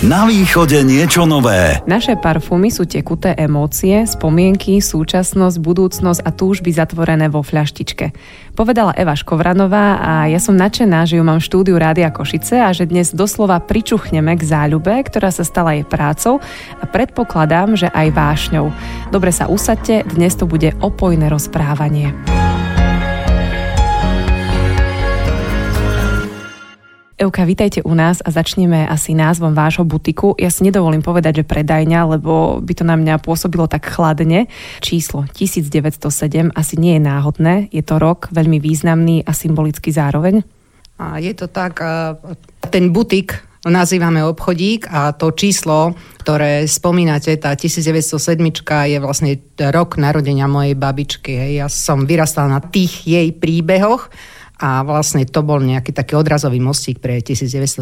Na východe niečo nové. Naše parfumy sú tekuté emócie, spomienky, súčasnosť, budúcnosť a túžby zatvorené vo fľaštičke. Povedala Eva Škovranová a ja som nadšená, že ju mám v štúdiu Rádia Košice a že dnes doslova pričuchneme k záľube, ktorá sa stala jej prácou a predpokladám, že aj vášňou. Dobre sa usadte, dnes to bude opojné rozprávanie. Euka, vítajte u nás a začneme asi názvom vášho butiku. Ja si nedovolím povedať, že predajňa, lebo by to na mňa pôsobilo tak chladne. Číslo 1907 asi nie je náhodné. Je to rok veľmi významný a symbolický zároveň. A je to tak, ten butik nazývame obchodík a to číslo, ktoré spomínate, tá 1907 je vlastne rok narodenia mojej babičky. Ja som vyrastal na tých jej príbehoch a vlastne to bol nejaký taký odrazový mostík pre 1907.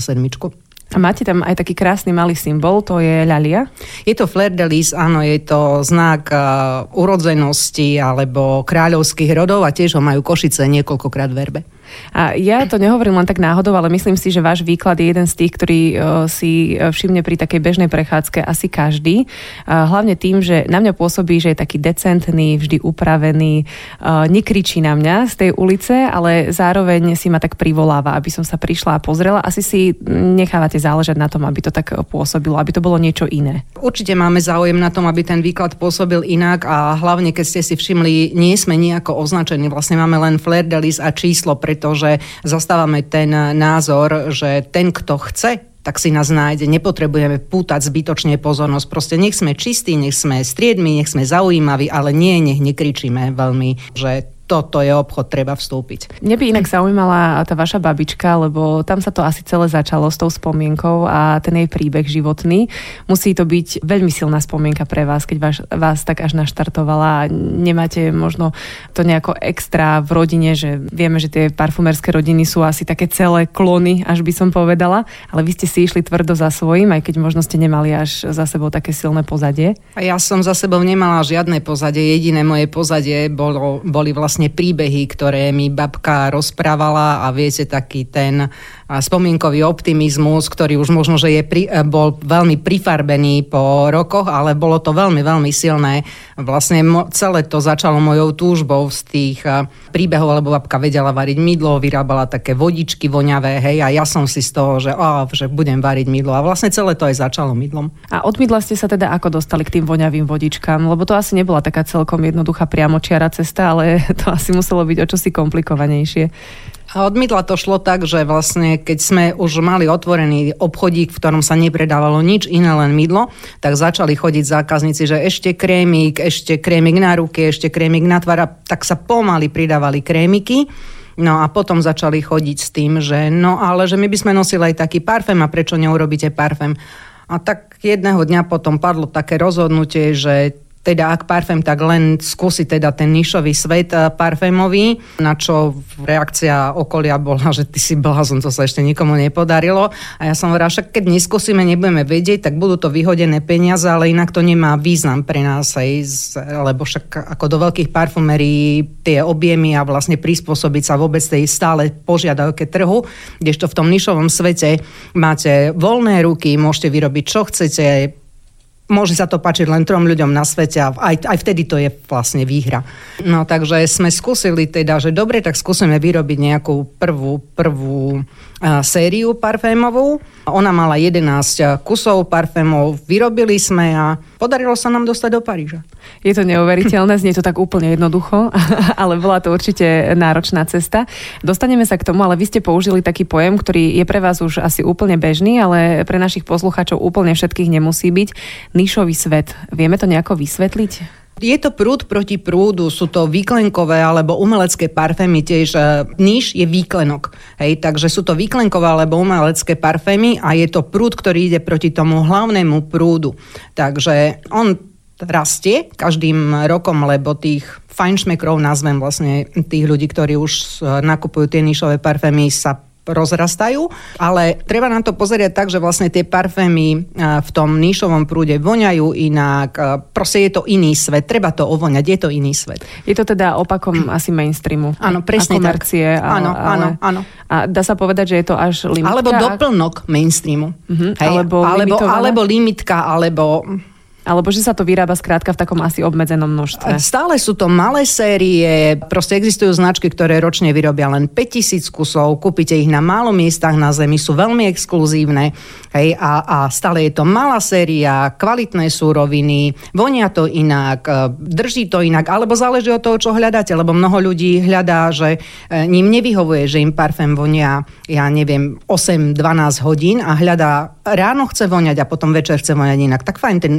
A máte tam aj taký krásny malý symbol, to je ľalia? Je to fleur de lis, áno, je to znak uh, urodzenosti alebo kráľovských rodov a tiež ho majú Košice niekoľkokrát verbe. A ja to nehovorím len tak náhodou, ale myslím si, že váš výklad je jeden z tých, ktorý e, si e, všimne pri takej bežnej prechádzke asi každý. Hlavne tým, že na mňa pôsobí, že je taký decentný, vždy upravený, e, nekričí na mňa z tej ulice, ale zároveň si ma tak privoláva, aby som sa prišla a pozrela. Asi si nechávate záležať na tom, aby to tak pôsobilo, aby to bolo niečo iné. Určite máme záujem na tom, aby ten výklad pôsobil inak a hlavne, keď ste si všimli, nie sme nejako označení. Vlastne máme len flair a číslo, pre pretože zastávame ten názor, že ten, kto chce tak si nás nájde. Nepotrebujeme pútať zbytočne pozornosť. Proste nech sme čistí, nech sme striedmi, nech sme zaujímaví, ale nie, nech nekričíme veľmi, že toto je obchod, treba vstúpiť. Mne by inak zaujímala tá vaša babička, lebo tam sa to asi celé začalo s tou spomienkou a ten jej príbeh životný. Musí to byť veľmi silná spomienka pre vás, keď vás, vás tak až naštartovala a nemáte možno to nejako extra v rodine, že vieme, že tie parfumerské rodiny sú asi také celé klony, až by som povedala, ale vy ste si išli tvrdo za svojím, aj keď možno ste nemali až za sebou také silné pozadie. A ja som za sebou nemala žiadne pozadie, jediné moje pozadie bolo, boli vlastne vlastne príbehy, ktoré mi babka rozprávala a viete, taký ten spomienkový optimizmus, ktorý už možno, že je pri, e, bol veľmi prifarbený po rokoch, ale bolo to veľmi, veľmi silné. Vlastne celé to začalo mojou túžbou z tých príbehov, lebo babka vedela variť mydlo, vyrábala také vodičky voňavé, hej, a ja som si z toho, že, oh, že budem variť mydlo. A vlastne celé to aj začalo mydlom. A od mydla ste sa teda ako dostali k tým voňavým vodičkám? Lebo to asi nebola taká celkom jednoduchá priamočiara cesta, ale to asi muselo byť o čosi komplikovanejšie. A od mydla to šlo tak, že vlastne keď sme už mali otvorený obchodík, v ktorom sa nepredávalo nič iné, len mydlo, tak začali chodiť zákazníci, že ešte krémik, ešte krémik na ruky, ešte krémik na tvara, tak sa pomaly pridávali krémiky. No a potom začali chodiť s tým, že no ale že my by sme nosili aj taký parfém a prečo neurobíte parfém? A tak jedného dňa potom padlo také rozhodnutie, že teda ak parfém, tak len skúsi teda ten nišový svet eh, parfémový, na čo reakcia okolia bola, že ty si blázon, to sa ešte nikomu nepodarilo. A ja som hovorila, však keď neskúsime, nebudeme vedieť, tak budú to vyhodené peniaze, ale inak to nemá význam pre nás, aj, lebo však ako do veľkých parfumerí tie objemy a vlastne prispôsobiť sa vôbec tej stále požiadavke trhu, kdežto v tom nišovom svete máte voľné ruky, môžete vyrobiť čo chcete, môže sa to páčiť len trom ľuďom na svete a aj, aj vtedy to je vlastne výhra. No takže sme skúsili teda, že dobre, tak skúsime vyrobiť nejakú prvú, prvú sériu parfémovú. Ona mala 11 kusov parfémov, vyrobili sme a podarilo sa nám dostať do Paríža. Je to neuveriteľné, znie to tak úplne jednoducho, ale bola to určite náročná cesta. Dostaneme sa k tomu, ale vy ste použili taký pojem, ktorý je pre vás už asi úplne bežný, ale pre našich poslucháčov úplne všetkých nemusí byť. Nišový svet. Vieme to nejako vysvetliť? Je to prúd proti prúdu, sú to výklenkové alebo umelecké parfémy, tiež e, níž je výklenok. Hej, takže sú to výklenkové alebo umelecké parfémy a je to prúd, ktorý ide proti tomu hlavnému prúdu. Takže on rastie každým rokom, lebo tých fajnšmekrov nazvem vlastne tých ľudí, ktorí už nakupujú tie nišové parfémy, sa rozrastajú, ale treba na to pozerať tak, že vlastne tie parfémy v tom níšovom prúde voňajú inak, proste je to iný svet, treba to ovoňať, je to iný svet. Je to teda opakom asi mainstreamu. Áno, presne a komercie, tak. Áno, ale, áno, áno. A dá sa povedať, že je to až limitka? Alebo doplnok mainstreamu. Uh-huh, Hej, alebo, alebo, alebo limitka, alebo alebo že sa to vyrába skrátka v takom asi obmedzenom množstve? Stále sú to malé série, proste existujú značky, ktoré ročne vyrobia len 5000 kusov, kúpite ich na málo miestach na zemi, sú veľmi exkluzívne hej, a, a stále je to malá séria, kvalitné súroviny, vonia to inak, e, drží to inak, alebo záleží od toho, čo hľadáte, lebo mnoho ľudí hľadá, že e, ním nevyhovuje, že im parfém vonia, ja neviem, 8-12 hodín a hľadá, ráno chce voňať a potom večer chce voňať inak. Tak fajn, ten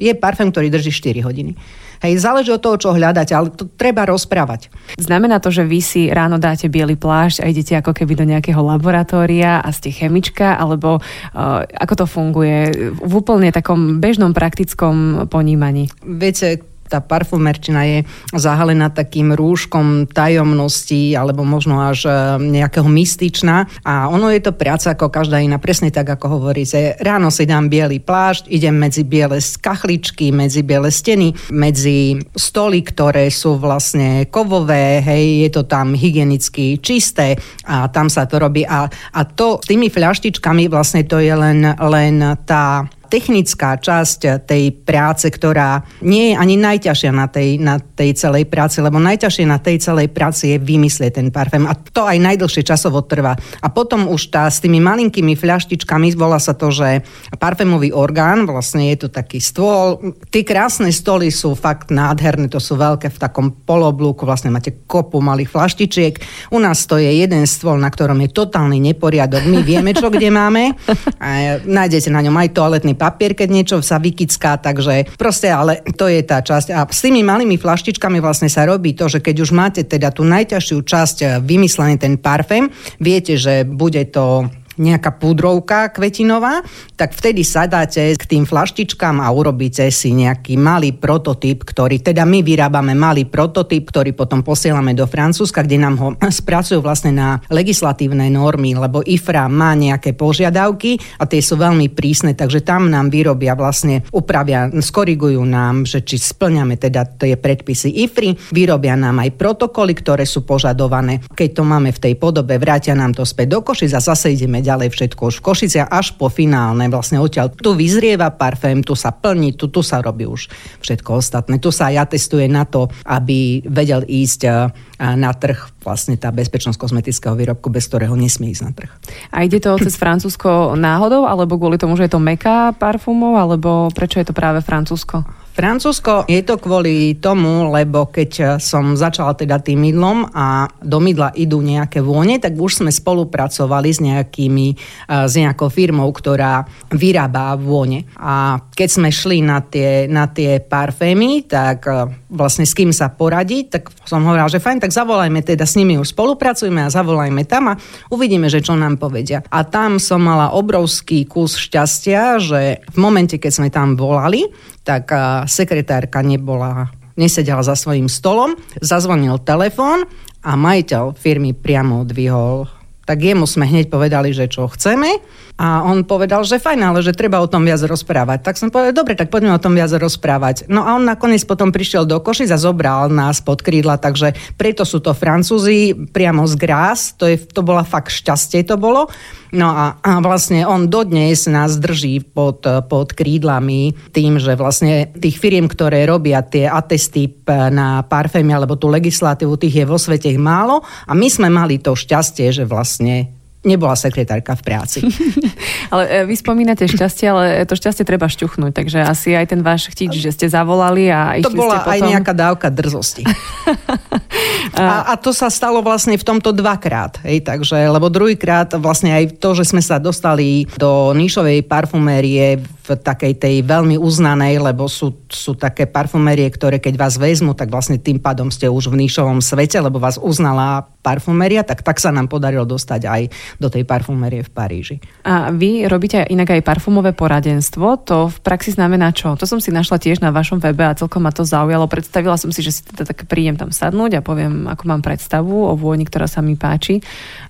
je parfém, ktorý drží 4 hodiny. Hej, záleží od toho, čo hľadáte, ale to treba rozprávať. Znamená to, že vy si ráno dáte biely plášť a idete ako keby do nejakého laboratória a ste chemička, alebo uh, ako to funguje v úplne takom bežnom praktickom ponímaní? Viete, tá parfumerčina je zahalená takým rúškom tajomnosti alebo možno až e, nejakého mystičná a ono je to práca ako každá iná, presne tak ako hovoríte. Ráno si dám biely plášť, idem medzi biele kachličky, medzi biele steny, medzi stoly, ktoré sú vlastne kovové, hej, je to tam hygienicky čisté a tam sa to robí a, a to s tými fľaštičkami vlastne to je len, len tá technická časť tej práce, ktorá nie je ani najťažšia na tej, na tej celej práci, lebo najťažšie na tej celej práci je vymyslieť ten parfém a to aj najdlhšie časovo trvá. A potom už tá s tými malinkými fľaštičkami, volá sa to, že parfémový orgán, vlastne je to taký stôl. Tie krásne stoly sú fakt nádherné, to sú veľké v takom poloblúku, vlastne máte kopu malých fľaštičiek. U nás to je jeden stôl, na ktorom je totálny neporiadok. My vieme, čo kde máme. A nájdete na ňom aj toaletný papier, keď niečo sa vykická, takže proste, ale to je tá časť. A s tými malými flaštičkami vlastne sa robí to, že keď už máte teda tú najťažšiu časť eh, vymyslený ten parfém, viete, že bude to nejaká púdrovka kvetinová, tak vtedy sadáte k tým flaštičkám a urobíte si nejaký malý prototyp, ktorý teda my vyrábame malý prototyp, ktorý potom posielame do Francúzska, kde nám ho spracujú vlastne na legislatívne normy, lebo IFRA má nejaké požiadavky a tie sú veľmi prísne, takže tam nám vyrobia vlastne, upravia, skorigujú nám, že či splňame teda tie predpisy IFRI, vyrobia nám aj protokoly, ktoré sú požadované. Keď to máme v tej podobe, vrátia nám to späť do Košic a zase ideme ďalej všetko už v Košice až po finálne. Vlastne odtiaľ tu vyzrieva parfém, tu sa plní, tu, tu sa robí už všetko ostatné. Tu sa aj atestuje na to, aby vedel ísť eh, na trh vlastne tá bezpečnosť kozmetického výrobku, bez ktorého nesmie ísť na trh. A ide to cez Francúzsko náhodou, alebo kvôli tomu, že je to meka parfumov, alebo prečo je to práve Francúzsko? Francúzsko je to kvôli tomu, lebo keď som začala teda tým mydlom a do mydla idú nejaké vône, tak už sme spolupracovali s, nejakými, s nejakou firmou, ktorá vyrába vône. A keď sme šli na tie, na tie parfémy, tak vlastne s kým sa poradiť, tak som hovorila, že fajn, tak zavolajme teda s nimi už spolupracujeme a zavolajme tam a uvidíme, že čo nám povedia. A tam som mala obrovský kus šťastia, že v momente, keď sme tam volali, tak sekretárka nebola nesedela za svojím stolom, zazvonil telefón a majiteľ firmy priamo odvihol. Tak jemu sme hneď povedali, že čo chceme a on povedal, že fajn, ale že treba o tom viac rozprávať. Tak som povedal, dobre, tak poďme o tom viac rozprávať. No a on nakoniec potom prišiel do Košic a zobral nás pod krídla, takže preto sú to Francúzi priamo z Grás, to, je, to bola fakt šťastie to bolo. No a, a vlastne on dodnes nás drží pod, pod krídlami tým, že vlastne tých firiem, ktoré robia tie atesty na parfémy alebo tú legislatívu, tých je vo svete málo a my sme mali to šťastie, že vlastne nebola sekretárka v práci. ale e, vy spomínate šťastie, ale to šťastie treba šťuchnúť, takže asi aj ten váš chtič, že ste zavolali a išli To bola ste potom... aj nejaká dávka drzosti. a, a to sa stalo vlastne v tomto dvakrát, hej, takže, lebo druhýkrát vlastne aj to, že sme sa dostali do níšovej parfumérie takej tej veľmi uznanej, lebo sú, sú také parfumerie, ktoré keď vás vezmu, tak vlastne tým pádom ste už v níšovom svete, lebo vás uznala parfumeria, tak tak sa nám podarilo dostať aj do tej parfumerie v Paríži. A vy robíte inak aj parfumové poradenstvo. To v praxi znamená čo? To som si našla tiež na vašom webe a celkom ma to zaujalo. Predstavila som si, že si teda tak prídem tam sadnúť a poviem, ako mám predstavu o vôni, ktorá sa mi páči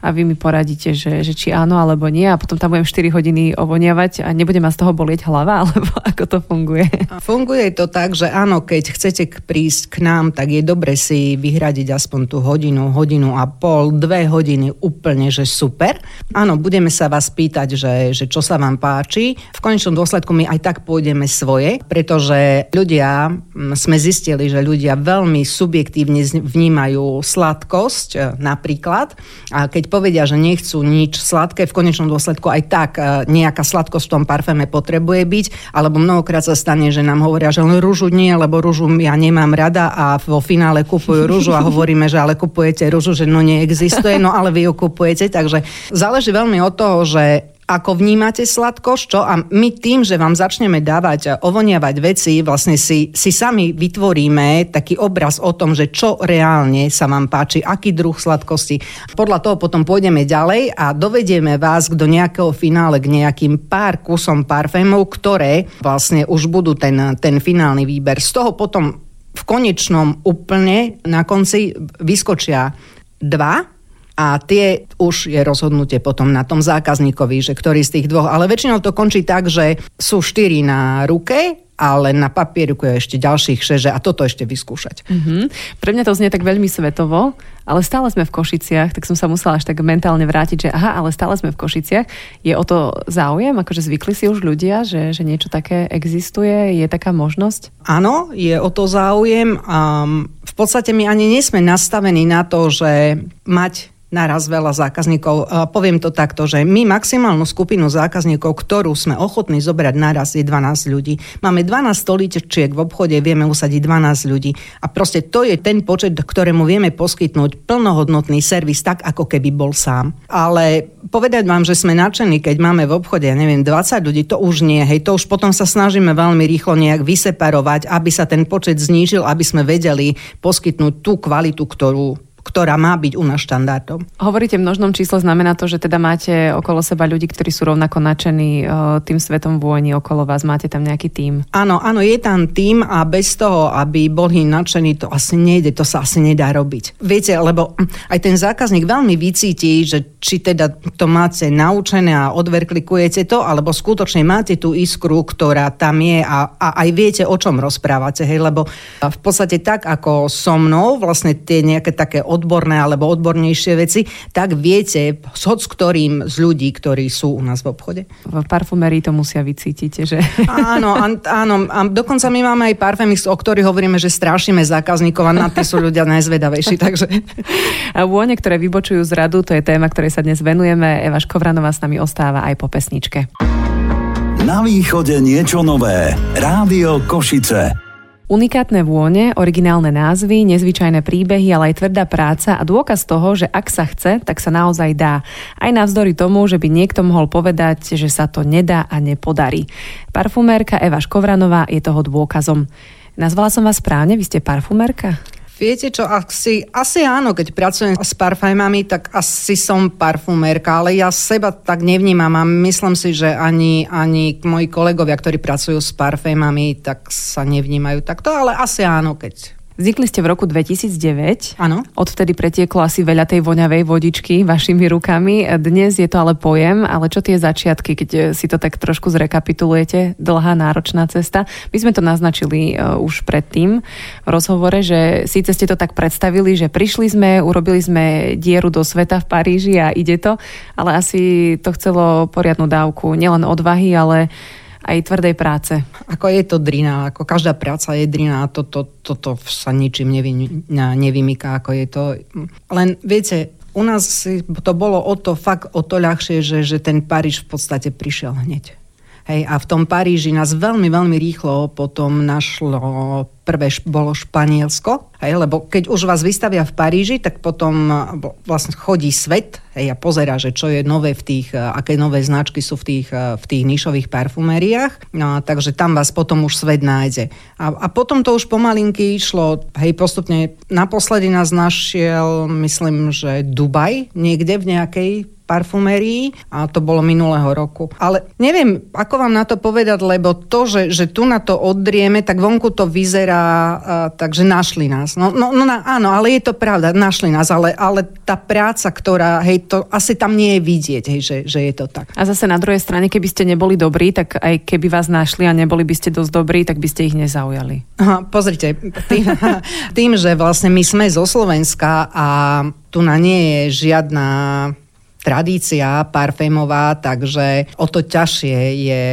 a vy mi poradíte, že, že či áno alebo nie a potom tam budem 4 hodiny ovoniavať a nebude ma z toho bolieť hlava, alebo ako to funguje? Funguje to tak, že áno, keď chcete prísť k nám, tak je dobre si vyhradiť aspoň tú hodinu, hodinu a pol, dve hodiny úplne, že super. Áno, budeme sa vás pýtať, že, že čo sa vám páči. V konečnom dôsledku my aj tak pôjdeme svoje, pretože ľudia, sme zistili, že ľudia veľmi subjektívne vnímajú sladkosť e, napríklad. A keď povedia, že nechcú nič sladké, v konečnom dôsledku aj tak e, nejaká sladkosť v tom parféme potrebuje byť, alebo mnohokrát sa stane, že nám hovoria, že len rúžu nie, lebo rúžu ja nemám rada a vo finále kupujú rúžu a hovoríme, že ale kupujete rúžu, že no neexistuje, no ale vy ju kupujete, takže záleží veľmi od toho, že ako vnímate sladkosť, čo? A my tým, že vám začneme dávať, ovoniavať veci, vlastne si, si sami vytvoríme taký obraz o tom, že čo reálne sa vám páči, aký druh sladkosti. Podľa toho potom pôjdeme ďalej a dovedieme vás do nejakého finále, k nejakým pár kusom parfémov, ktoré vlastne už budú ten, ten finálny výber. Z toho potom v konečnom úplne na konci vyskočia dva a tie už je rozhodnutie potom na tom zákazníkovi, že ktorý z tých dvoch. Ale väčšinou to končí tak, že sú štyri na ruke ale na papieriku je ešte ďalších šeže a toto ešte vyskúšať. Mm-hmm. Pre mňa to znie tak veľmi svetovo, ale stále sme v Košiciach, tak som sa musela až tak mentálne vrátiť, že aha, ale stále sme v Košiciach. Je o to záujem? Akože zvykli si už ľudia, že, že niečo také existuje? Je taká možnosť? Áno, je o to záujem. Um, v podstate my ani nie sme nastavení na to, že mať naraz veľa zákazníkov. Poviem to takto, že my maximálnu skupinu zákazníkov, ktorú sme ochotní zobrať naraz, je 12 ľudí. Máme 12 stoličiek v obchode, vieme usadiť 12 ľudí. A proste to je ten počet, ktorému vieme poskytnúť plnohodnotný servis, tak ako keby bol sám. Ale povedať vám, že sme nadšení, keď máme v obchode, ja neviem, 20 ľudí, to už nie. Hej, to už potom sa snažíme veľmi rýchlo nejak vyseparovať, aby sa ten počet znížil, aby sme vedeli poskytnúť tú kvalitu, ktorú ktorá má byť u nás štandardom. Hovoríte v množnom čísle, znamená to, že teda máte okolo seba ľudí, ktorí sú rovnako nadšení e, tým svetom vôni okolo vás, máte tam nejaký tím? Áno, áno, je tam tím a bez toho, aby boli nadšení, to asi nejde, to sa asi nedá robiť. Viete, lebo aj ten zákazník veľmi vycíti, že či teda to máte naučené a odverklikujete to, alebo skutočne máte tú iskru, ktorá tam je a, a aj viete, o čom rozprávate, hej, lebo v podstate tak, ako so mnou, vlastne tie nejaké také odborné alebo odbornejšie veci, tak viete s hoc ktorým z ľudí, ktorí sú u nás v obchode. V parfumerii to musia vycítiť, že... Áno, áno. A dokonca my máme aj parfémy, o ktorých hovoríme, že strašíme zákazníkov a na tie sú ľudia najzvedavejší. Takže... A vône, ktoré vybočujú z radu, to je téma, ktorej sa dnes venujeme. Eva Škovranová s nami ostáva aj po pesničke. Na východe niečo nové. Rádio Košice. Unikátne vône, originálne názvy, nezvyčajné príbehy, ale aj tvrdá práca a dôkaz toho, že ak sa chce, tak sa naozaj dá. Aj navzdory tomu, že by niekto mohol povedať, že sa to nedá a nepodarí. Parfumérka Eva Škovranová je toho dôkazom. Nazvala som vás správne, vy ste parfumérka? Viete čo, asi, asi áno, keď pracujem s parfémami, tak asi som parfumérka, ale ja seba tak nevnímam a myslím si, že ani, ani moji kolegovia, ktorí pracujú s parfémami, tak sa nevnímajú takto, ale asi áno, keď Vznikli ste v roku 2009. Áno. Odvtedy pretieklo asi veľa tej voňavej vodičky vašimi rukami. Dnes je to ale pojem, ale čo tie začiatky, keď si to tak trošku zrekapitulujete, dlhá náročná cesta. My sme to naznačili uh, už predtým v rozhovore, že síce ste to tak predstavili, že prišli sme, urobili sme dieru do sveta v Paríži a ide to, ale asi to chcelo poriadnu dávku, nielen odvahy, ale aj tvrdej práce. Ako je to drina, ako každá práca je drina a toto to, to, to sa ničím nevy, nevymýka, ako je to. Len viete, u nás to bolo o to fakt o to ľahšie, že, že ten Paríž v podstate prišiel hneď. Hej, a v tom Paríži nás veľmi, veľmi rýchlo potom našlo prvé bolo Španielsko, hej, lebo keď už vás vystavia v Paríži, tak potom vlastne chodí svet hej, a pozera, že čo je nové v tých, aké nové značky sú v tých, v tých nišových parfumériách, no, takže tam vás potom už svet nájde. A, a potom to už pomalinky išlo, hej, postupne naposledy nás našiel, myslím, že Dubaj, niekde v nejakej parfumerii a to bolo minulého roku. Ale neviem, ako vám na to povedať, lebo to, že, že tu na to oddrieme, tak vonku to vyzerá, uh, takže našli nás. No, no, no áno, ale je to pravda, našli nás, ale, ale tá práca, ktorá, hej, to asi tam nie je vidieť, hej, že, že je to tak. A zase na druhej strane, keby ste neboli dobrí, tak aj keby vás našli a neboli by ste dosť dobrí, tak by ste ich nezaujali. Aha, pozrite, tým, tým, že vlastne my sme zo Slovenska a tu na nie je žiadna tradícia parfémová, takže o to ťažšie je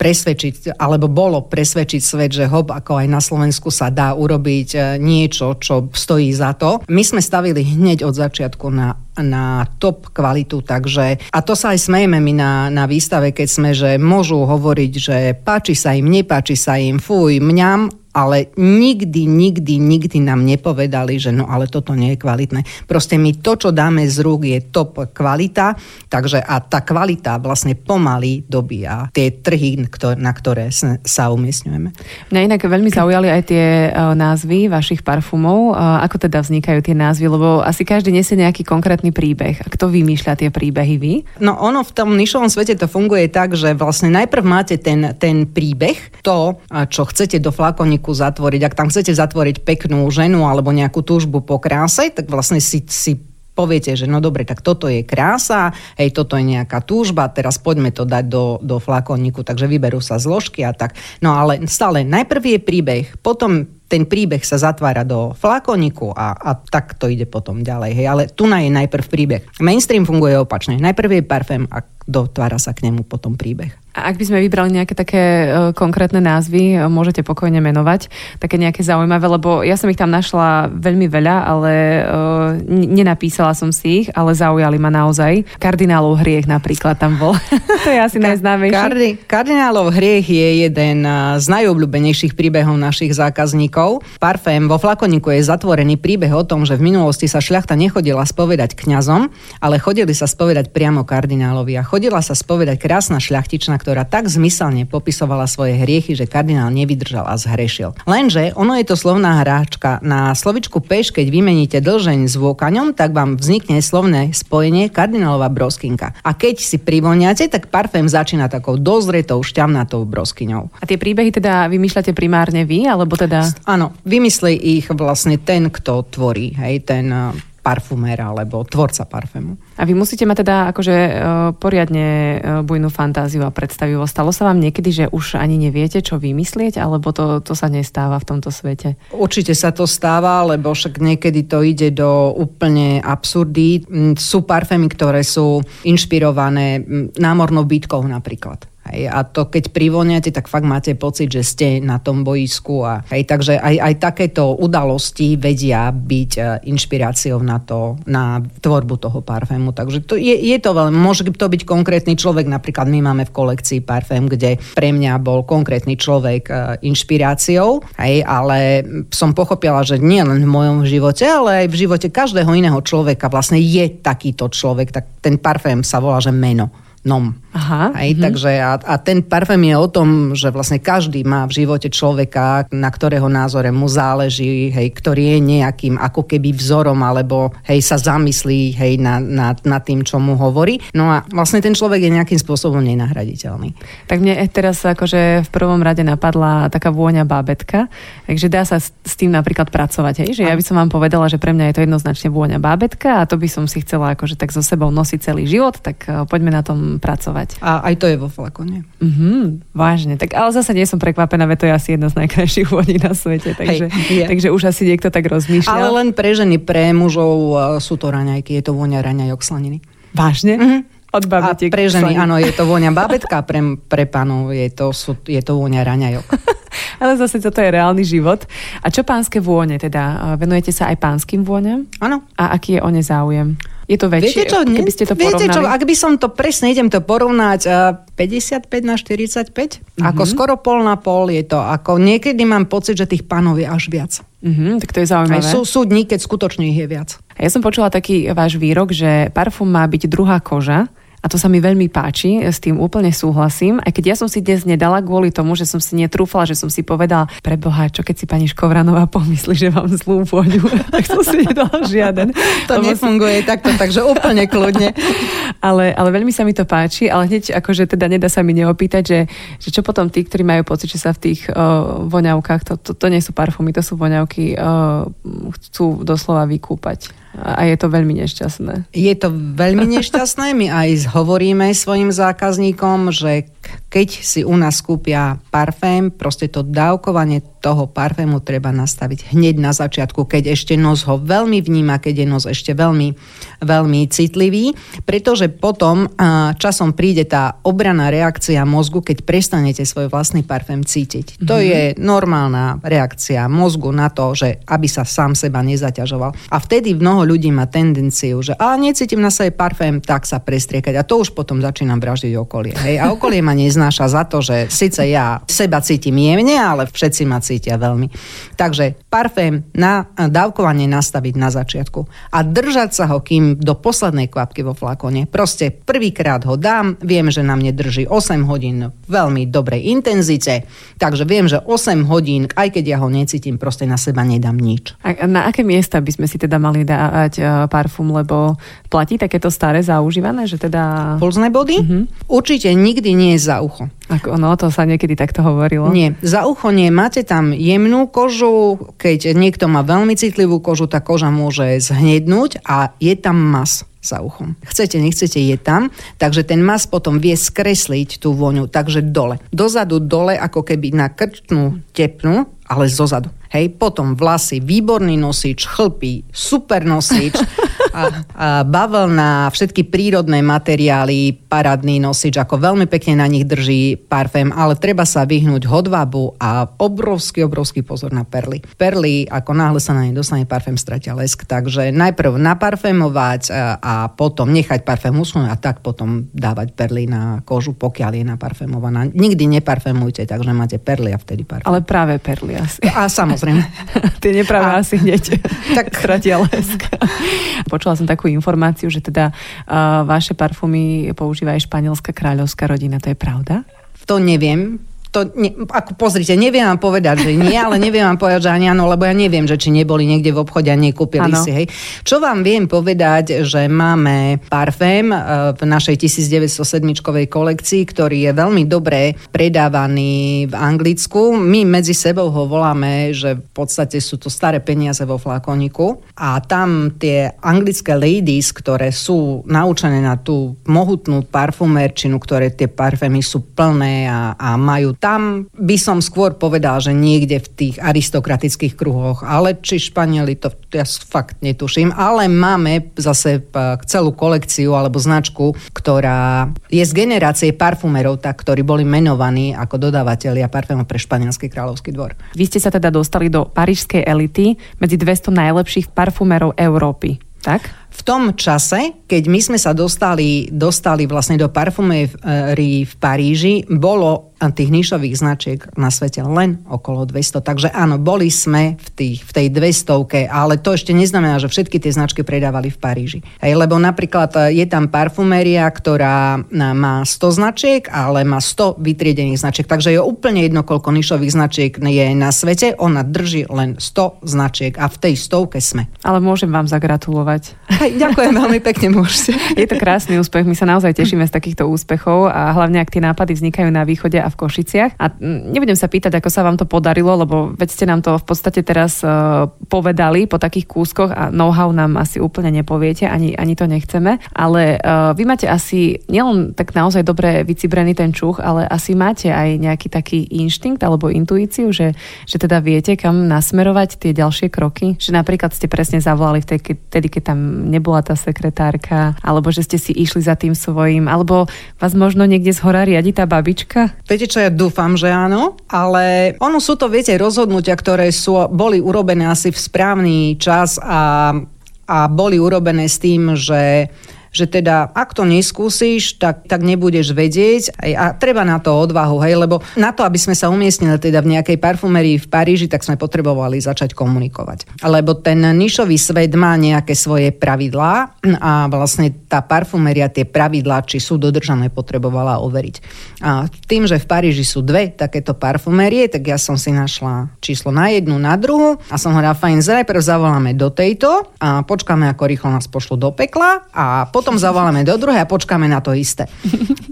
presvedčiť, alebo bolo presvedčiť svet, že hop, ako aj na Slovensku sa dá urobiť e, niečo, čo stojí za to. My sme stavili hneď od začiatku na na top kvalitu, takže a to sa aj smejeme my na, na výstave, keď sme, že môžu hovoriť, že páči sa im, nepáči sa im, fuj, mňam, ale nikdy, nikdy, nikdy nám nepovedali, že no ale toto nie je kvalitné. Proste my to, čo dáme z rúk, je top kvalita, takže a tá kvalita vlastne pomaly dobíja tie trhy, na ktoré sa umiestňujeme. Mňa inak veľmi zaujali aj tie e, názvy vašich parfumov. E, ako teda vznikajú tie názvy? Lebo asi každý nesie nejaký konkrétny príbeh. A kto vymýšľa tie príbehy vy? No ono v tom nišovom svete to funguje tak, že vlastne najprv máte ten, ten príbeh, to, čo chcete do flakoníku kliniku zatvoriť. Ak tam chcete zatvoriť peknú ženu alebo nejakú túžbu po kráse, tak vlastne si, si poviete, že no dobre, tak toto je krása, hej, toto je nejaká túžba, teraz poďme to dať do, do flakoníku, takže vyberú sa zložky a tak. No ale stále najprv je príbeh, potom ten príbeh sa zatvára do flakoniku a, a tak to ide potom ďalej. Hej. Ale tu je najprv príbeh. Mainstream funguje opačne. Najprv je parfém a dotvára sa k nemu potom príbeh. A ak by sme vybrali nejaké také uh, konkrétne názvy, uh, môžete pokojne menovať, také nejaké zaujímavé, lebo ja som ich tam našla veľmi veľa, ale uh, nenapísala som si ich, ale zaujali ma naozaj. Kardinálov hriech napríklad tam bol. to je asi Ka- najznámejší. Kardi- kardinálov hriech je jeden z najobľúbenejších príbehov našich zákazníkov. Parfém vo flakoniku je zatvorený príbeh o tom, že v minulosti sa šľachta nechodila spovedať kňazom, ale chodili sa spovedať priamo kardinálovi. A chodila sa spovedať krásna šľachtičná ktorá tak zmyselne popisovala svoje hriechy, že kardinál nevydržal a zhrešil. Lenže ono je to slovná hráčka. Na slovičku peš, keď vymeníte dlžeň s vôkaňom, tak vám vznikne slovné spojenie kardinálová broskinka. A keď si privoniate, tak parfém začína takou dozretou, šťavnatou broskyňou. A tie príbehy teda vymýšľate primárne vy, alebo teda... Áno, vymyslí ich vlastne ten, kto tvorí, hej, ten parfumér alebo tvorca parfému. A vy musíte mať teda akože uh, poriadne uh, bujnú fantáziu a predstavivosť. Stalo sa vám niekedy, že už ani neviete, čo vymyslieť, alebo to, to sa nestáva v tomto svete? Určite sa to stáva, lebo však niekedy to ide do úplne absurdí. Mm, sú parfémy, ktoré sú inšpirované mm, námornou bytkou napríklad. Hej, a to keď privoniate, tak fakt máte pocit, že ste na tom boisku. A, hej, takže aj, aj takéto udalosti vedia byť e, inšpiráciou na, to, na tvorbu toho parfému. Takže to je, je to veľmi, môže to byť konkrétny človek, napríklad my máme v kolekcii parfém, kde pre mňa bol konkrétny človek e, inšpiráciou, hej, ale som pochopila, že nie len v mojom živote, ale aj v živote každého iného človeka vlastne je takýto človek, tak ten parfém sa volá, že meno nom. Aha, Hej, uh-huh. takže a, a ten parfém je o tom, že vlastne každý má v živote človeka, na ktorého názore mu záleží, hej, ktorý je nejakým ako keby vzorom, alebo hej, sa zamyslí hej, nad na, na tým, čo mu hovorí. No a vlastne ten človek je nejakým spôsobom nenahraditeľný. Tak mne teraz akože v prvom rade napadla taká vôňa bábetka, takže dá sa s, s tým napríklad pracovať. Hej? Že ja by som vám povedala, že pre mňa je to jednoznačne vôňa bábetka a to by som si chcela akože tak so sebou nosiť celý život, tak uh, poďme na tom pracovať pracovať. A aj to je vo flakone. Mm-hmm, vážne. Tak ale zase nie som prekvapená, veď to je asi jedna z najkrajších voní na svete. Takže, Hej, takže už asi niekto tak rozmýšľa. Ale len pre ženy, pre mužov sú to raňajky. Je to vôňa raňajok slaniny. Vážne? Mm-hmm. Od babetiek. A pre ženy, áno, je to vôňa babetka, pre, pre panov je to, sú, je to vôňa raňajok. Ale zase toto je reálny život. A čo pánske vône teda? Venujete sa aj pánskym vôňam? Áno. A aký je o ne záujem? Je to väčšie, viete čo, keby ste to viete porovnali? čo, ak by som to presne, idem to porovnať, uh, 55 na 45, mm-hmm. ako skoro pol na pol je to. Ako niekedy mám pocit, že tých pánov je až viac. Mhm, tak to je zaujímavé. Aj sú, sú dní, keď skutočne ich je viac. Ja som počula taký váš výrok, že parfum má byť druhá koža. A to sa mi veľmi páči, s tým úplne súhlasím. Aj keď ja som si dnes nedala kvôli tomu, že som si netrúfala, že som si povedala, pre Boha, čo keď si pani Škovranová pomyslí, že mám zlú vôňu, tak som si nedala žiaden. To nefunguje si... takto, takže úplne kľudne. ale, ale veľmi sa mi to páči, ale hneď akože teda nedá sa mi neopýtať, že, že čo potom tí, ktorí majú pocit, že sa v tých uh, voňavkách, to, to, to nie sú parfumy, to sú voňavky, uh, chcú doslova vykúpať. A je to veľmi nešťastné. Je to veľmi nešťastné. My aj hovoríme svojim zákazníkom, že keď si u nás kúpia parfém, proste to dávkovanie toho parfému treba nastaviť hneď na začiatku, keď ešte nos ho veľmi vníma, keď je nos ešte veľmi, veľmi citlivý, pretože potom časom príde tá obraná reakcia mozgu, keď prestanete svoj vlastný parfém cítiť. Mm-hmm. To mhm. je normálna reakcia mozgu na to, že aby sa sám seba nezaťažoval. A vtedy mnoho ľudí má tendenciu, že a necítim na sebe parfém, tak sa prestriekať. A to už potom začínam vraždiť okolie. Hej? A okolie ma neznáša za to, že síce ja seba cítim jemne, ale všetci ma cítia veľmi. Takže parfém na dávkovanie nastaviť na začiatku a držať sa ho, kým do poslednej kvapky vo flakone. Proste prvýkrát ho dám, viem, že na mne drží 8 hodín veľmi dobrej intenzite, takže viem, že 8 hodín, aj keď ja ho necítim, proste na seba nedám nič. A na aké miesta by sme si teda mali dávať uh, parfum, lebo platí takéto staré zaužívané, že teda... Pulzné body? Uh-huh. Určite nikdy nie je za ucho. Ako, no, to sa niekedy takto hovorilo. Nie, za ucho nie. Máte tam jemnú kožu, keď niekto má veľmi citlivú kožu, tá koža môže zhnednúť a je tam mas za uchom. Chcete, nechcete, je tam, takže ten mas potom vie skresliť tú voňu, takže dole. Dozadu dole, ako keby na krčnú tepnu, ale zozadu. Hej, potom vlasy, výborný nosič, chlpy, super nosič, a, a bavlna, všetky prírodné materiály, parádny nosič, ako veľmi pekne na nich drží parfém, ale treba sa vyhnúť hodvabu a obrovský, obrovský pozor na perly. Perly, ako náhle sa na ne dostane parfém, stratia lesk, takže najprv naparfémovať a, a potom nechať parfém usnúť a tak potom dávať perly na kožu, pokiaľ je naparfémovaná. Nikdy neparfémujte, takže máte perly a vtedy parfém. Ale práve perly asi. A samozrejme samozrejme. Tie nepravé asi hneď tak stratia lesk. Počula som takú informáciu, že teda uh, vaše parfumy používa aj španielská kráľovská rodina. To je pravda? To neviem to, ne, ako pozrite, neviem vám povedať, že nie, ale neviem vám povedať, že ani áno, lebo ja neviem, že či neboli niekde v obchode a nekúpili ano. si. Hej. Čo vám viem povedať, že máme parfém e, v našej 1907 kolekcii, ktorý je veľmi dobre predávaný v Anglicku. My medzi sebou ho voláme, že v podstate sú to staré peniaze vo flakoniku a tam tie anglické ladies, ktoré sú naučené na tú mohutnú parfumerčinu, ktoré tie parfémy sú plné a, a majú tam by som skôr povedal, že niekde v tých aristokratických kruhoch, ale či Španieli, to ja fakt netuším, ale máme zase celú kolekciu alebo značku, ktorá je z generácie parfumerov, tak, ktorí boli menovaní ako dodávateľia parfémov pre španielský kráľovský dvor. Vy ste sa teda dostali do parížskej elity medzi 200 najlepších parfumerov Európy, tak? v tom čase, keď my sme sa dostali, dostali vlastne do parfumérii v Paríži, bolo tých nišových značiek na svete len okolo 200. Takže áno, boli sme v, tých, v tej 200, ale to ešte neznamená, že všetky tie značky predávali v Paríži. Hej, lebo napríklad e, je tam parfuméria, ktorá e, má 100 značiek, ale má 100 vytriedených značiek. Takže je úplne jedno, koľko nišových značiek je na svete. Ona drží len 100 značiek a v tej stovke sme. Ale môžem vám zagratulovať. Hej, ďakujem veľmi pekne, môžete. Je to krásny úspech. My sa naozaj tešíme z takýchto úspechov a hlavne, ak tie nápady vznikajú na východe a v Košiciach. A nebudem sa pýtať, ako sa vám to podarilo, lebo veď ste nám to v podstate teraz uh, povedali po takých kúskoch a know-how nám asi úplne nepoviete, ani, ani to nechceme. Ale uh, vy máte asi nielen tak naozaj dobre vycibrený ten čuch, ale asi máte aj nejaký taký inštinkt alebo intuíciu, že, že teda viete, kam nasmerovať tie ďalšie kroky. Že napríklad ste presne zavolali vtedy, keď tam nebola tá sekretárka, alebo že ste si išli za tým svojím, alebo vás možno niekde z hora riadi tá babička? Viete čo, ja dúfam, že áno, ale ono sú to, viete, rozhodnutia, ktoré sú, boli urobené asi v správny čas a a boli urobené s tým, že že teda ak to neskúsiš, tak, tak nebudeš vedieť a treba na to odvahu, hej, lebo na to, aby sme sa umiestnili teda v nejakej parfumerii v Paríži, tak sme potrebovali začať komunikovať. Lebo ten nišový svet má nejaké svoje pravidlá a vlastne tá parfumeria tie pravidlá, či sú dodržané, potrebovala overiť. A tým, že v Paríži sú dve takéto parfumerie, tak ja som si našla číslo na jednu, na druhú a som hovorila, fajn, najprv zavoláme do tejto a počkáme, ako rýchlo nás pošlo do pekla a potom zavoláme do druhej a počkáme na to isté.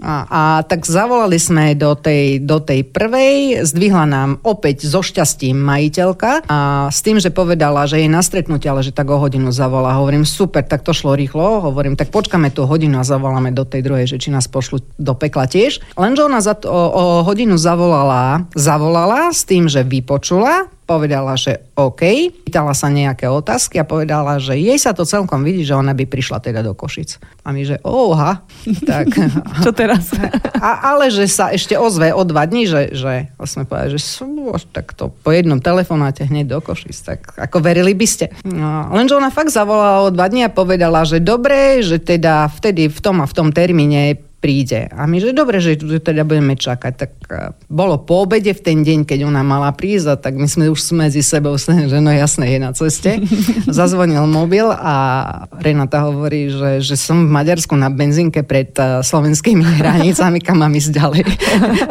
A, a tak zavolali sme do tej, do tej prvej, zdvihla nám opäť so šťastím majiteľka a s tým, že povedala, že je na stretnutie, ale že tak o hodinu zavolá. Hovorím, super, tak to šlo rýchlo. Hovorím, tak počkáme tú hodinu a zavoláme do tej druhej, že či nás pošlu do pekla tiež. Lenže ona za to, o, o hodinu zavolala, zavolala s tým, že vypočula, povedala, že OK, pýtala sa nejaké otázky a povedala, že jej sa to celkom vidí, že ona by prišla teda do Košic. A my, že oha, tak... Čo teraz? A, ale že sa ešte ozve o dva dní, že, že sme povedali, že sú, tak to po jednom telefonáte hneď do Košic, tak ako verili by ste. No, lenže ona fakt zavolala o dva dní a povedala, že dobre, že teda vtedy v tom a v tom termíne príde. A my, že dobre, že teda budeme čakať. Tak e, bolo po obede v ten deň, keď ona mala prísť, tak my sme už medzi sebou, že no jasné, je na ceste. Zazvonil mobil a Renata hovorí, že, že som v Maďarsku na benzínke pred e, slovenskými hranicami, kam mám ísť ďalej.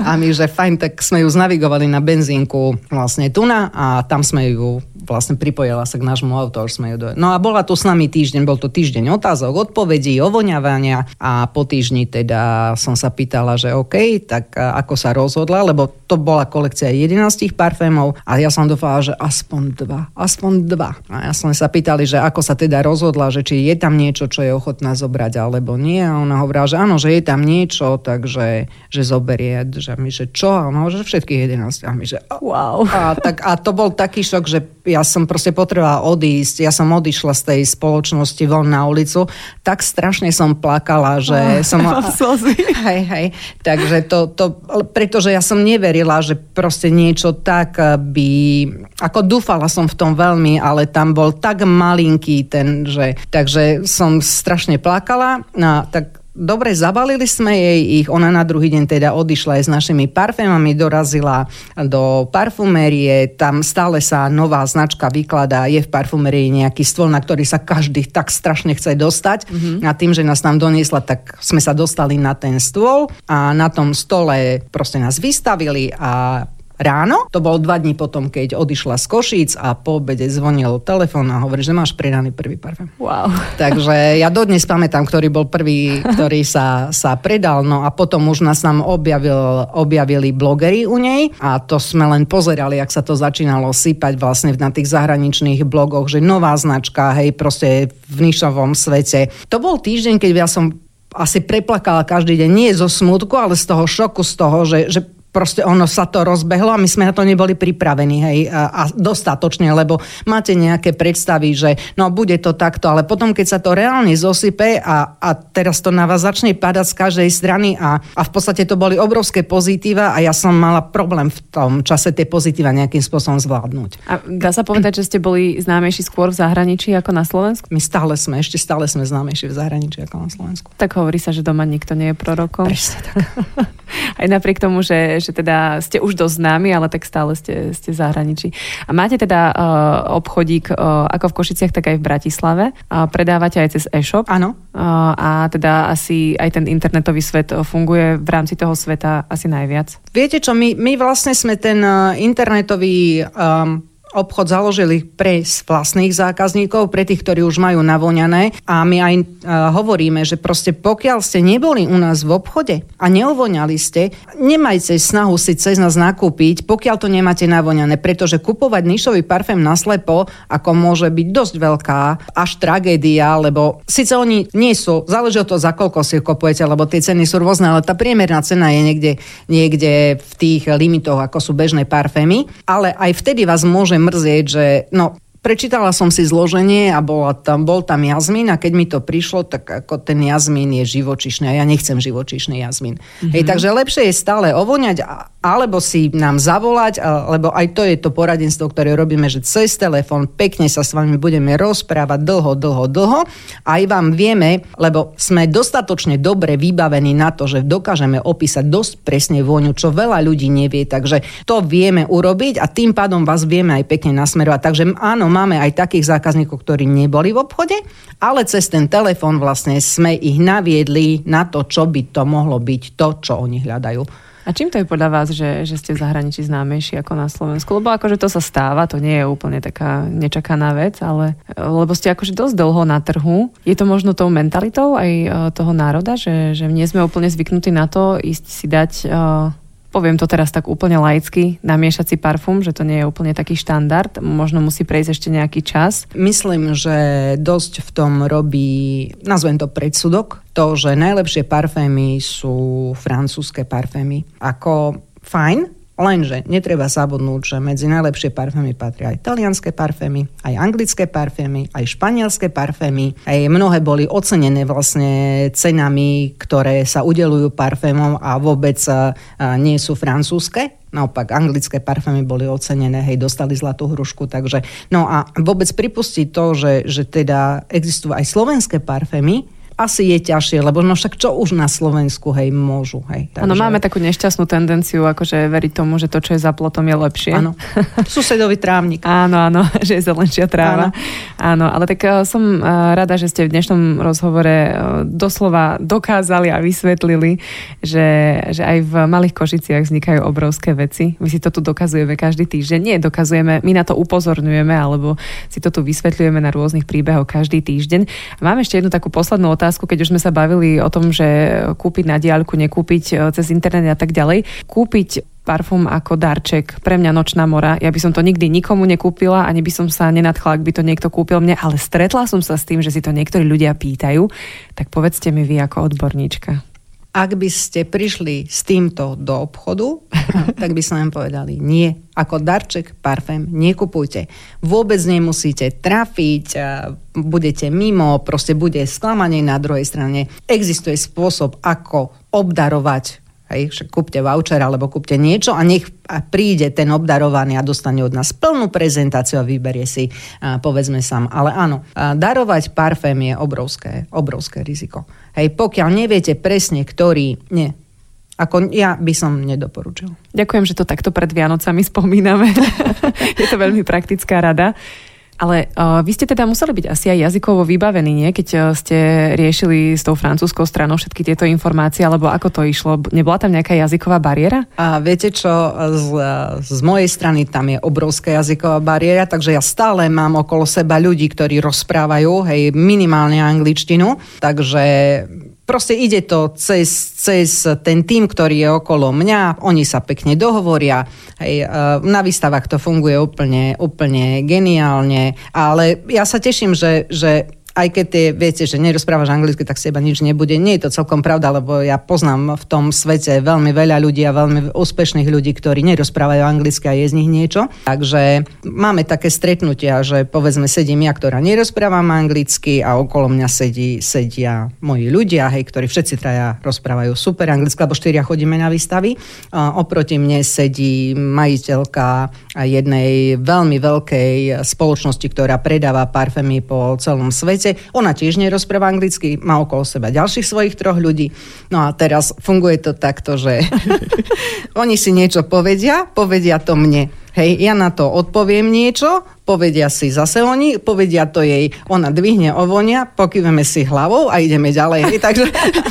A my, že fajn, tak sme ju znavigovali na benzínku vlastne Tuna a tam sme ju vlastne pripojila sa k nášmu do... No a bola tu s nami týždeň, bol to týždeň otázok, odpovedí, ovoňavania a po týždni teda som sa pýtala, že OK, tak ako sa rozhodla, lebo to bola kolekcia 11 parfémov a ja som dúfala, že aspoň dva, aspoň dva. A ja som sa pýtali, že ako sa teda rozhodla, že či je tam niečo, čo je ochotná zobrať alebo nie. A ona hovorila, že áno, že je tam niečo, takže že zoberie. Že mi, že čo? A ona že všetkých 11. A mi, že wow. A, tak, a to bol taký šok, že ja som proste potrebovala odísť. Ja som odišla z tej spoločnosti von na ulicu. Tak strašne som plakala, že oh, som. Hej, hej. Takže to, to, pretože ja som neverila, že proste niečo tak by, ako dúfala som v tom veľmi, ale tam bol tak malinký ten, že, takže som strašne plakala. No, tak dobre, zabalili sme jej ich, ona na druhý deň teda odišla aj s našimi parfémami, dorazila do parfumérie, tam stále sa nová značka vykladá, je v parfumérii nejaký stôl, na ktorý sa každý tak strašne chce dostať. Mm-hmm. a tým, že nás tam doniesla, tak sme sa dostali na ten stôl a na tom stole proste nás vystavili a ráno. To bol dva dní potom, keď odišla z Košíc a po obede zvonil telefón a hovorí, že máš predaný prvý parfém. Wow. Takže ja dodnes pamätám, ktorý bol prvý, ktorý sa, sa predal. No a potom už nás tam objavil, objavili blogery u nej a to sme len pozerali, ak sa to začínalo sypať vlastne na tých zahraničných blogoch, že nová značka, hej, proste v nišovom svete. To bol týždeň, keď ja som asi preplakala každý deň, nie zo smutku, ale z toho šoku, z toho, že, že proste ono sa to rozbehlo a my sme na to neboli pripravení, hej, a, a dostatočne, lebo máte nejaké predstavy, že no bude to takto, ale potom, keď sa to reálne zosype a, a teraz to na vás začne padať z každej strany a, a v podstate to boli obrovské pozitíva a ja som mala problém v tom čase tie pozitíva nejakým spôsobom zvládnuť. A dá sa povedať, že ste boli známejší skôr v zahraničí ako na Slovensku? My stále sme, ešte stále sme známejší v zahraničí ako na Slovensku. Tak hovorí sa, že doma nikto nie je prorokom. Presne tak. Aj napriek tomu, že, že teda ste už dosť známi, ale tak stále ste, ste v zahraničí. A máte teda uh, obchodík uh, ako v Košiciach, tak aj v Bratislave. Uh, predávate aj cez e-shop. Áno. Uh, a teda asi aj ten internetový svet funguje v rámci toho sveta asi najviac. Viete čo, my, my vlastne sme ten internetový um, obchod založili pre vlastných zákazníkov, pre tých, ktorí už majú navoňané. A my aj uh, hovoríme, že proste pokiaľ ste neboli u nás v obchode a neovoňali ste, nemajte snahu si cez nás nakúpiť, pokiaľ to nemáte navoňané, pretože kupovať nišový parfém naslepo, ako môže byť dosť veľká až tragédia, lebo síce oni nie sú, záleží od toho, za koľko si kupujete, lebo tie ceny sú rôzne, ale tá priemerná cena je niekde, niekde v tých limitoch, ako sú bežné parfémy, ale aj vtedy vás môže mrzieť, že no, prečítala som si zloženie a bola tam, bol tam jazmín a keď mi to prišlo, tak ako ten jazmín je živočišný a ja nechcem živočišný jazmín. Mm-hmm. Hej, takže lepšie je stále ovoňať alebo si nám zavolať, lebo aj to je to poradenstvo, ktoré robíme, že cez telefón pekne sa s vami budeme rozprávať dlho, dlho, dlho. Aj vám vieme, lebo sme dostatočne dobre vybavení na to, že dokážeme opísať dosť presne vôňu, čo veľa ľudí nevie, takže to vieme urobiť a tým pádom vás vieme aj pekne nasmerovať. Takže áno, máme aj takých zákazníkov, ktorí neboli v obchode, ale cez ten telefón vlastne sme ich naviedli na to, čo by to mohlo byť to, čo oni hľadajú. A čím to je podľa vás, že, že ste v zahraničí známejší ako na Slovensku? Lebo akože to sa stáva, to nie je úplne taká nečakaná vec, ale lebo ste akože dosť dlho na trhu. Je to možno tou mentalitou aj e, toho národa, že, že nie sme úplne zvyknutí na to ísť si dať uh, poviem to teraz tak úplne laicky, namiešať si parfum, že to nie je úplne taký štandard, možno musí prejsť ešte nejaký čas. Myslím, že dosť v tom robí, nazvem to predsudok, to, že najlepšie parfémy sú francúzske parfémy. Ako fajn, Lenže netreba zabudnúť, že medzi najlepšie parfémy patria aj talianské parfémy, aj anglické parfémy, aj španielské parfémy. Aj mnohé boli ocenené vlastne cenami, ktoré sa udelujú parfémom a vôbec nie sú francúzske. Naopak, anglické parfémy boli ocenené, hej, dostali zlatú hrušku, takže... No a vôbec pripustiť to, že, že teda existujú aj slovenské parfémy, asi je ťažšie, lebo no však čo už na Slovensku, hej, môžu, hej. Takže... Máme takú nešťastnú tendenciu, akože veriť tomu, že to, čo je za plotom, je lepšie. Áno, susedový trávnik. áno, áno, že je zelenšia tráva. Áno. ale tak uh, som uh, rada, že ste v dnešnom rozhovore uh, doslova dokázali a vysvetlili, že, že aj v malých Košiciach vznikajú obrovské veci. My si to tu dokazujeme každý týždeň. Nie, dokazujeme, my na to upozorňujeme, alebo si to tu vysvetľujeme na rôznych príbehoch každý týždeň. A máme ešte jednu takú poslednú otázku otázku, keď už sme sa bavili o tom, že kúpiť na diálku, nekúpiť e, cez internet a tak ďalej. Kúpiť parfum ako darček, pre mňa nočná mora. Ja by som to nikdy nikomu nekúpila, ani by som sa nenadchla, ak by to niekto kúpil mne, ale stretla som sa s tým, že si to niektorí ľudia pýtajú. Tak povedzte mi vy ako odborníčka. Ak by ste prišli s týmto do obchodu, tak by som vám povedali nie ako darček parfém nekupujte. Vôbec nemusíte trafiť, budete mimo, proste bude sklamanie na druhej strane. Existuje spôsob, ako obdarovať Hej, však kúpte voucher alebo kúpte niečo a nech príde ten obdarovaný a dostane od nás plnú prezentáciu a vyberie si, povedzme sám. Ale áno, darovať parfém je obrovské, obrovské riziko. Hej, pokiaľ neviete presne, ktorý, nie, ako ja by som nedoporučil. Ďakujem, že to takto pred Vianocami spomíname. je to veľmi praktická rada. Ale uh, vy ste teda museli byť asi aj jazykovo vybavení, nie? keď uh, ste riešili s tou francúzskou stranou všetky tieto informácie, alebo ako to išlo? Nebola tam nejaká jazyková bariéra? A viete čo, z, z mojej strany tam je obrovská jazyková bariéra, takže ja stále mám okolo seba ľudí, ktorí rozprávajú, hej, minimálne angličtinu, takže Proste ide to cez, cez ten tým, ktorý je okolo mňa, oni sa pekne dohovoria, hej, na výstavách to funguje úplne, úplne geniálne, ale ja sa teším, že, že aj keď tie, viete, že nerozprávaš anglicky, tak seba nič nebude. Nie je to celkom pravda, lebo ja poznám v tom svete veľmi veľa ľudí a veľmi úspešných ľudí, ktorí nerozprávajú anglicky a je z nich niečo. Takže máme také stretnutia, že povedzme sedím ja, ktorá nerozprávam anglicky a okolo mňa sedí, sedia moji ľudia, hej, ktorí všetci traja rozprávajú super anglicky, lebo štyria chodíme na výstavy. A oproti mne sedí majiteľka jednej veľmi veľkej spoločnosti, ktorá predáva parfémy po celom svete svete. Ona tiež nerozpráva anglicky, má okolo seba ďalších svojich troch ľudí. No a teraz funguje to takto, že oni si niečo povedia, povedia to mne. Hej, ja na to odpoviem niečo, povedia si zase oni, povedia to jej, ona dvihne ovonia, pokýveme si hlavou a ideme ďalej. takže,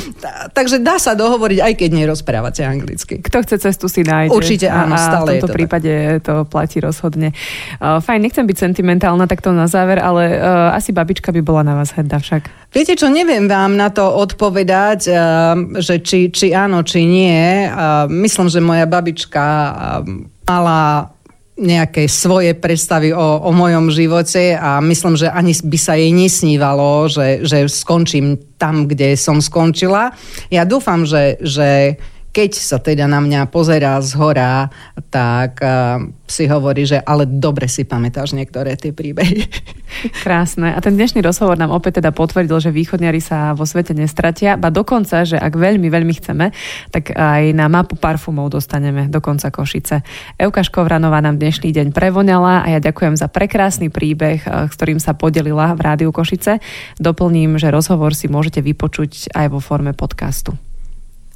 takže dá sa dohovoriť, aj keď nerozprávate anglicky. Kto chce cestu si nájde. Určite áno, stále v tomto to prípade tak. to platí rozhodne. Uh, fajn, nechcem byť sentimentálna takto na záver, ale uh, asi babička by bola na vás hrdá však. Viete čo, neviem vám na to odpovedať, uh, že či, či áno, či nie. Uh, myslím, že moja babička uh, mala nejaké svoje predstavy o, o mojom živote a myslím, že ani by sa jej nesnívalo, že, že skončím tam, kde som skončila. Ja dúfam, že, že keď sa teda na mňa pozerá z hora, tak uh, si hovorí, že ale dobre si pamätáš niektoré tie príbehy. Krásne. A ten dnešný rozhovor nám opäť teda potvrdil, že východniari sa vo svete nestratia, ba dokonca, že ak veľmi, veľmi chceme, tak aj na mapu parfumov dostaneme do konca Košice. Euka Škovranová nám dnešný deň prevoňala a ja ďakujem za prekrásny príbeh, s ktorým sa podelila v Rádiu Košice. Doplním, že rozhovor si môžete vypočuť aj vo forme podcastu.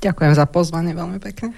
Ďakujem za pozvanie veľmi pekne.